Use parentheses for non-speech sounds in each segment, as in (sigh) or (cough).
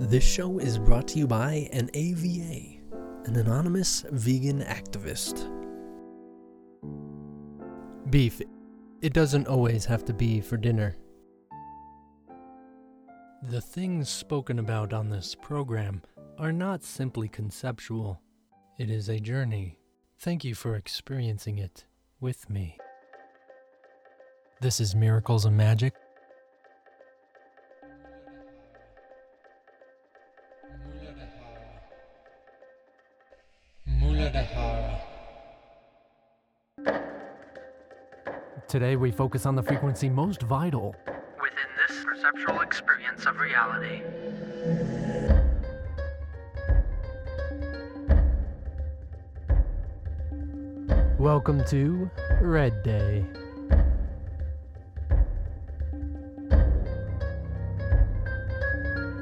This show is brought to you by an AVA, an anonymous vegan activist. Beef. It doesn't always have to be for dinner. The things spoken about on this program are not simply conceptual. It is a journey. Thank you for experiencing it with me. This is Miracles and Magic. Today we focus on the frequency most vital within this perceptual experience of reality. Welcome to Red Day.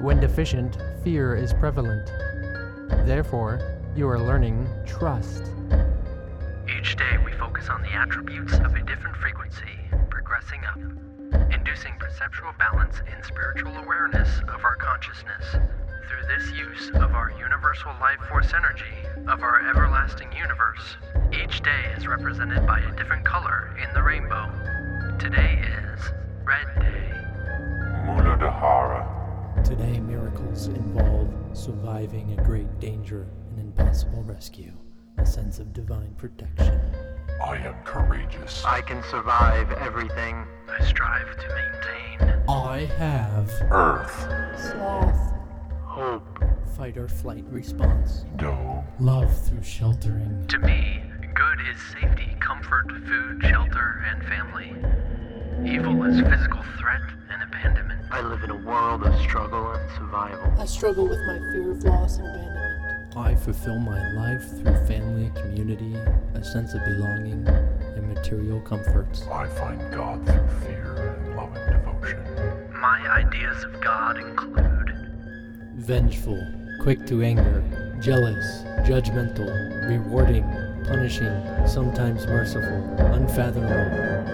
When deficient, fear is prevalent. Therefore, you are learning trust. Each day we focus on the attributes of a different frequency, progressing up, inducing perceptual balance and spiritual awareness of our consciousness. Through this use of our universal life force energy, of our everlasting universe, each day is represented by a different color in the rainbow. Today is Red Day. Muladhara. Today, miracles involve surviving a great danger, an impossible rescue, a sense of divine protection. I am courageous. I can survive everything. I strive to maintain I have Earth. sloth, Hope. fight or flight response, Dome. love through sheltering, To me, good is safety, comfort, food, shelter, and family. Evil is physical threat and abandonment. I live in a world of struggle and survival. I struggle with my fear of loss and abandonment. I fulfill my life through family, community, a sense of belonging, and material comforts. I find God through fear and love and devotion. My ideas of God include Vengeful, quick to anger, jealous, judgmental, rewarding, punishing, sometimes merciful, unfathomable.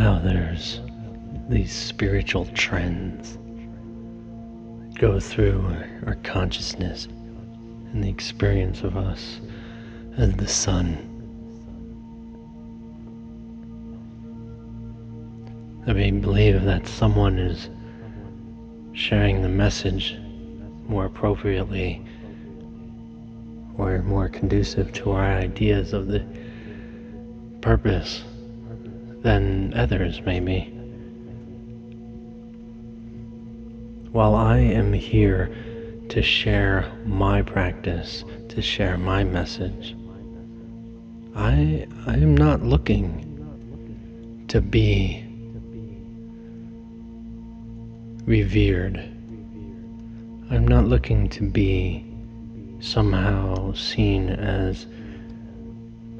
How there's these spiritual trends that go through our consciousness and the experience of us as the sun. That we believe that someone is sharing the message more appropriately or more conducive to our ideas of the purpose than others, maybe. While I am here to share my practice, to share my message, I, I am not looking to be revered. I'm not looking to be somehow seen as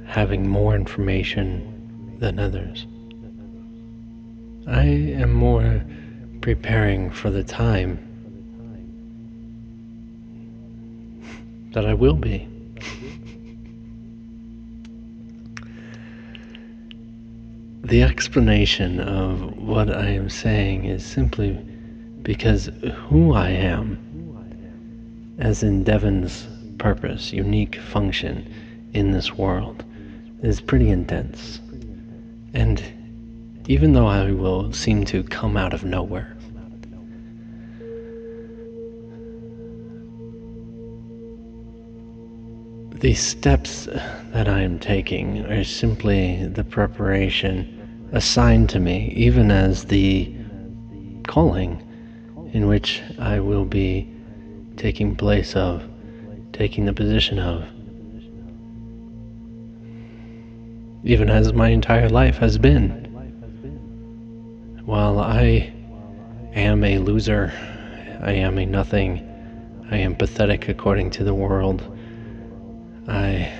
having more information than others. I am more preparing for the time that I will be. The explanation of what I am saying is simply because who I am, as in Devan's purpose, unique function in this world, is pretty intense. And even though I will seem to come out of nowhere, the steps that I am taking are simply the preparation assigned to me, even as the calling in which I will be taking place of, taking the position of. Even as my entire life has been. While I am a loser, I am a nothing, I am pathetic according to the world, I,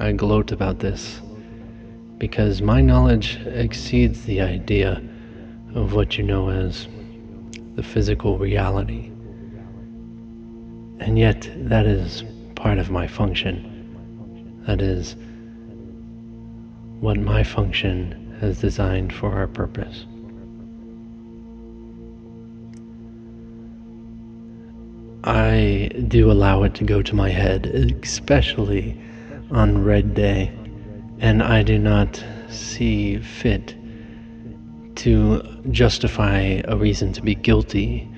I gloat about this because my knowledge exceeds the idea of what you know as the physical reality. And yet, that is part of my function. That is what my function has designed for our purpose. I do allow it to go to my head, especially on Red Day, and I do not see fit to justify a reason to be guilty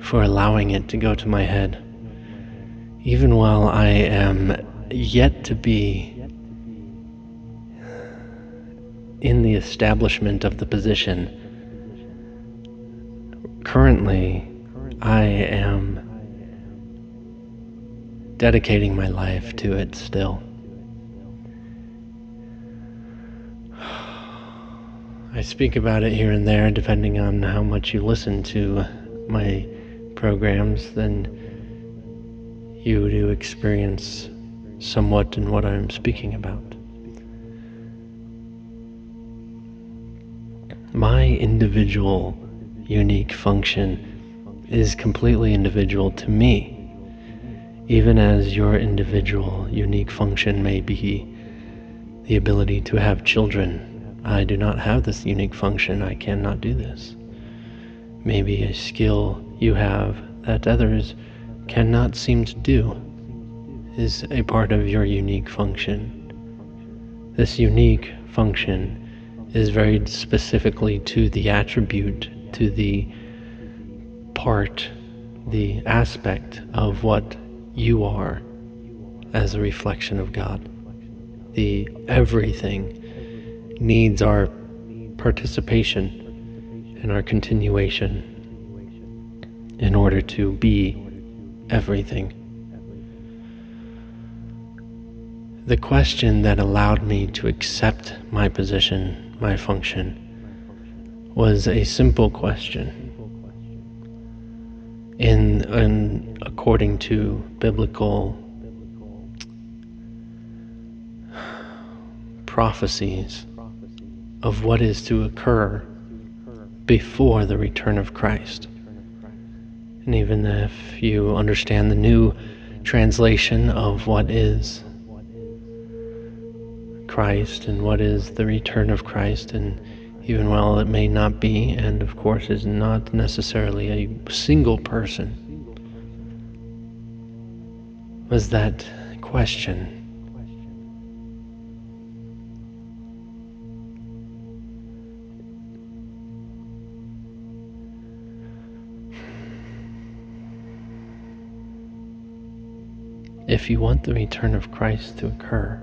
for allowing it to go to my head. Even while I am yet to be in the establishment of the position, currently I am dedicating my life to it still. I speak about it here and there depending on how much you listen to my programs, then you do experience somewhat in what I'm speaking about. My individual unique function is completely individual to me even as your individual unique function may be the ability to have children. I do not have this unique function. I cannot do this. Maybe a skill you have that others cannot seem to do is a part of your unique function. This unique function is very specifically to the attribute, to the part, the aspect of what you are as a reflection of God. The everything needs our participation and our continuation in order to be everything. The question that allowed me to accept my position, my function, was a simple question in, in according to biblical prophecies of what is to occur before the return of Christ. And even if you understand the new translation of what is Christ and what is the return of Christ and even while it may not be, and of course is not necessarily a single person, was that question. If you want the return of Christ to occur,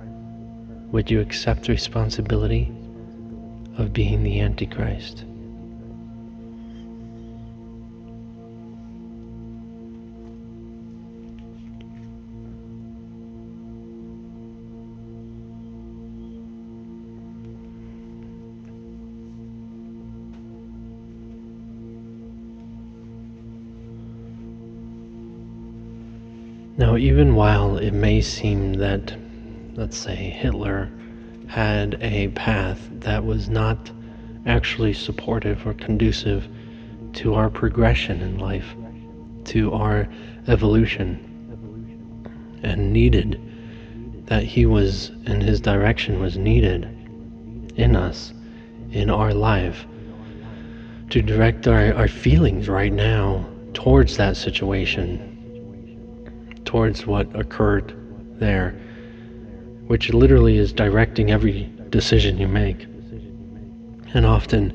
would you accept responsibility of being the Antichrist. Even while it may seem that, let's say, Hitler had a path that was not actually supportive or conducive to our progression in life, to our evolution, and needed that he was and his direction was needed in us, in our life, to direct our, our feelings right now towards that situation, towards what occurred there which literally is directing every decision you make. And often,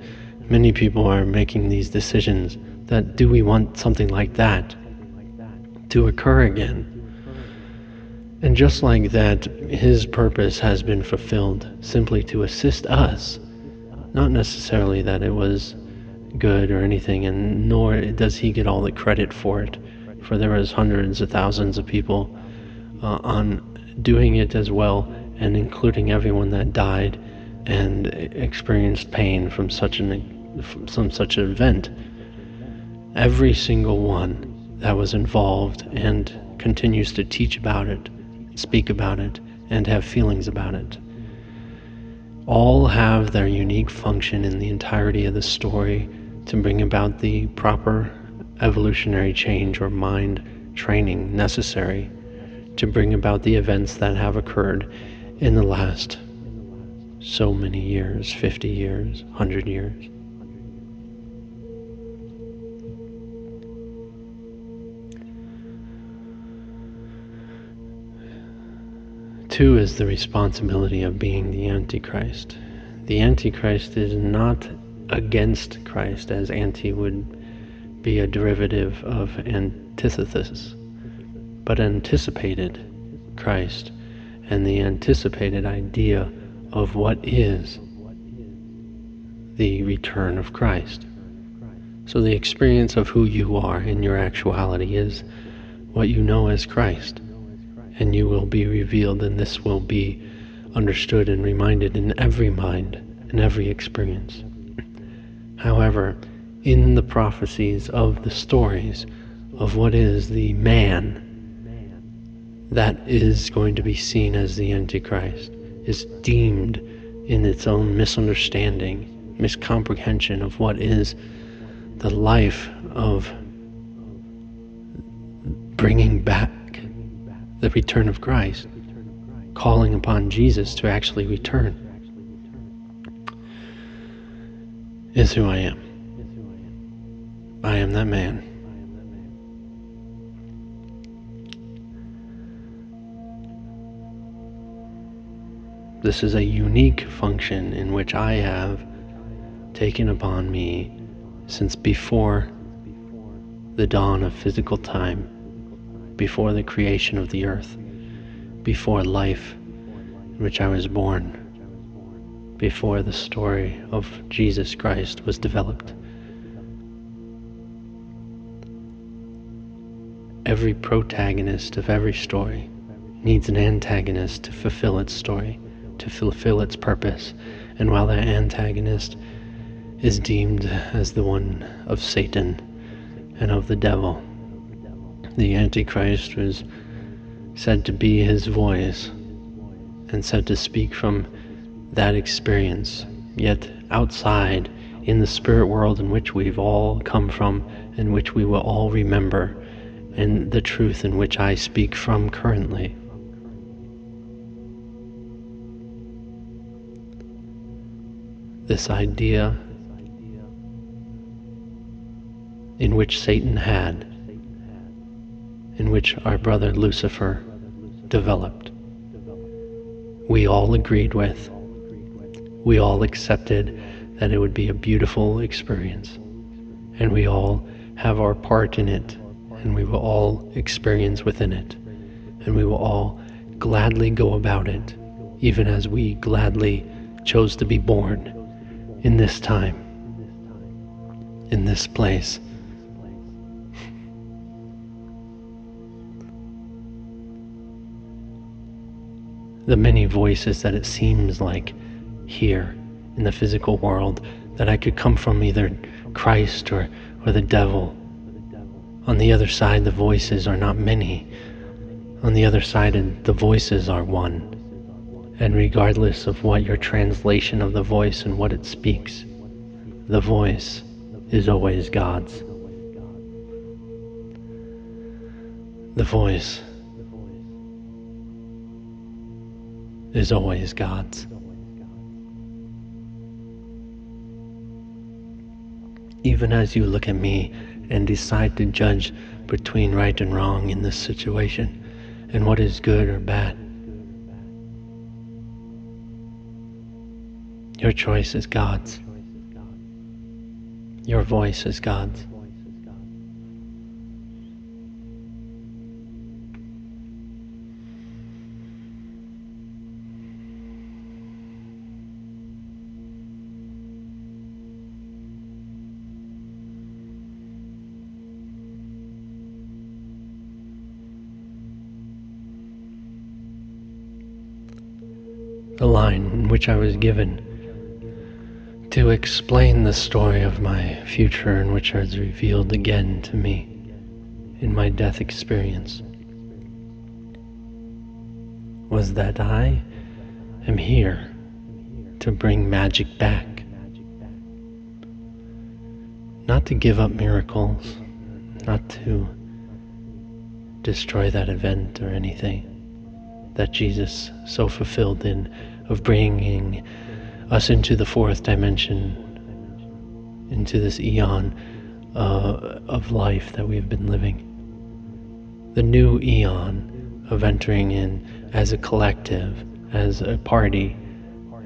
many people are making these decisions that do we want something like that to occur again? And just like that, his purpose has been fulfilled simply to assist us. Not necessarily that it was good or anything, and nor does he get all the credit for it, for there was hundreds of thousands of people uh, on doing it as well, and including everyone that died and experienced pain from such an from such an event. Every single one that was involved and continues to teach about it, speak about it, and have feelings about it. All have their unique function in the entirety of the story to bring about the proper evolutionary change or mind training necessary to bring about the events that have occurred in the last so many years 50 years, 100 years. Two is the responsibility of being the Antichrist. The Antichrist is not against Christ, as anti would be a derivative of antithesis, but anticipated Christ and the anticipated idea of what is the return of Christ. So, the experience of who you are in your actuality is what you know as Christ, and you will be revealed, and this will be understood and reminded in every mind, in every experience. (clears throat) However, in the prophecies of the stories of what is the man that is going to be seen as the Antichrist, is deemed in its own misunderstanding, miscomprehension of what is the life of bringing back the return of Christ, calling upon Jesus to actually return, is who I am. I am that man. This is a unique function in which I have taken upon me since before the dawn of physical time, before the creation of the earth, before life in which I was born, before the story of Jesus Christ was developed. Every protagonist of every story needs an antagonist to fulfill its story to fulfill its purpose, and while that antagonist is deemed as the one of Satan and of the devil, the Antichrist was said to be his voice and said to speak from that experience, yet outside in the spirit world in which we've all come from and which we will all remember, and the truth in which I speak from currently. this idea in which Satan had, in which our brother Lucifer developed. We all agreed with, we all accepted that it would be a beautiful experience, and we all have our part in it, and we will all experience within it, and we will all gladly go about it, even as we gladly chose to be born in this time, in this place. The many voices that it seems like here in the physical world that I could come from either Christ or, or the devil. On the other side, the voices are not many. On the other side, the voices are one and regardless of what your translation of the voice and what it speaks, the voice is always God's. The voice is always God's. Even as you look at me and decide to judge between right and wrong in this situation and what is good or bad, Your choice is God's. Your voice is God's. Which I was given to explain the story of my future in which was revealed again to me in my death experience was that I am here to bring magic back. Not to give up miracles, not to destroy that event or anything that Jesus so fulfilled in of bringing us into the fourth dimension, into this eon uh, of life that we have been living. The new eon of entering in as a collective, as a party,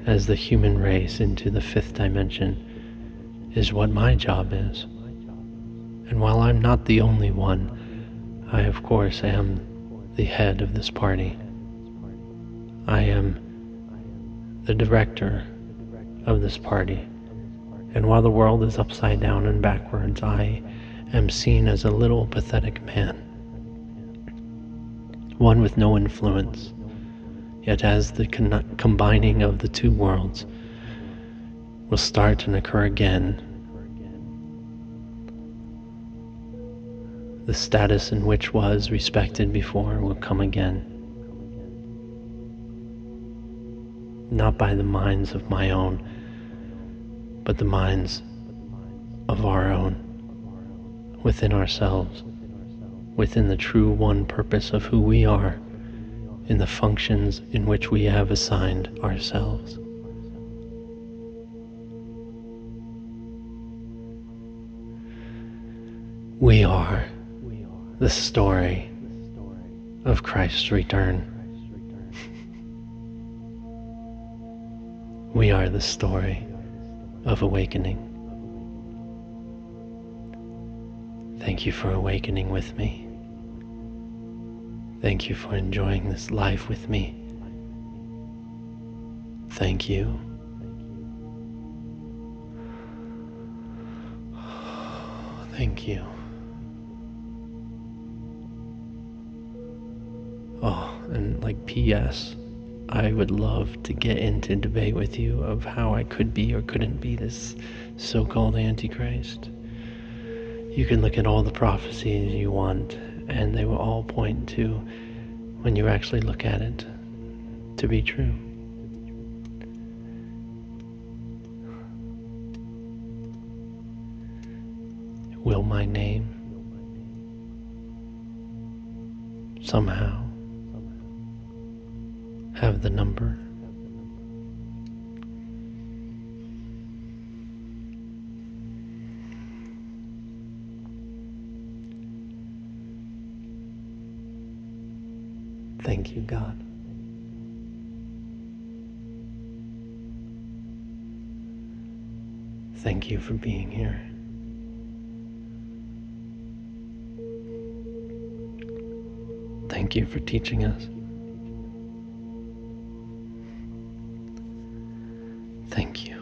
as the human race into the fifth dimension is what my job is. And while I'm not the only one, I of course am the head of this party. I am the director of this party. And while the world is upside down and backwards, I am seen as a little pathetic man. One with no influence. Yet as the con- combining of the two worlds will start and occur again, the status in which was respected before will come again. Not by the minds of my own but the minds of our own, within ourselves, within the true one purpose of who we are, in the functions in which we have assigned ourselves. We are the story of Christ's return. We are the story of awakening. Thank you for awakening with me. Thank you for enjoying this life with me. Thank you. Thank you. Oh, and like P.S. I would love to get into debate with you of how I could be or couldn't be this so called Antichrist. You can look at all the prophecies you want, and they will all point to, when you actually look at it, to be true. Will my name somehow have the number. Thank you, God. Thank you for being here. Thank you for teaching us. Thank you.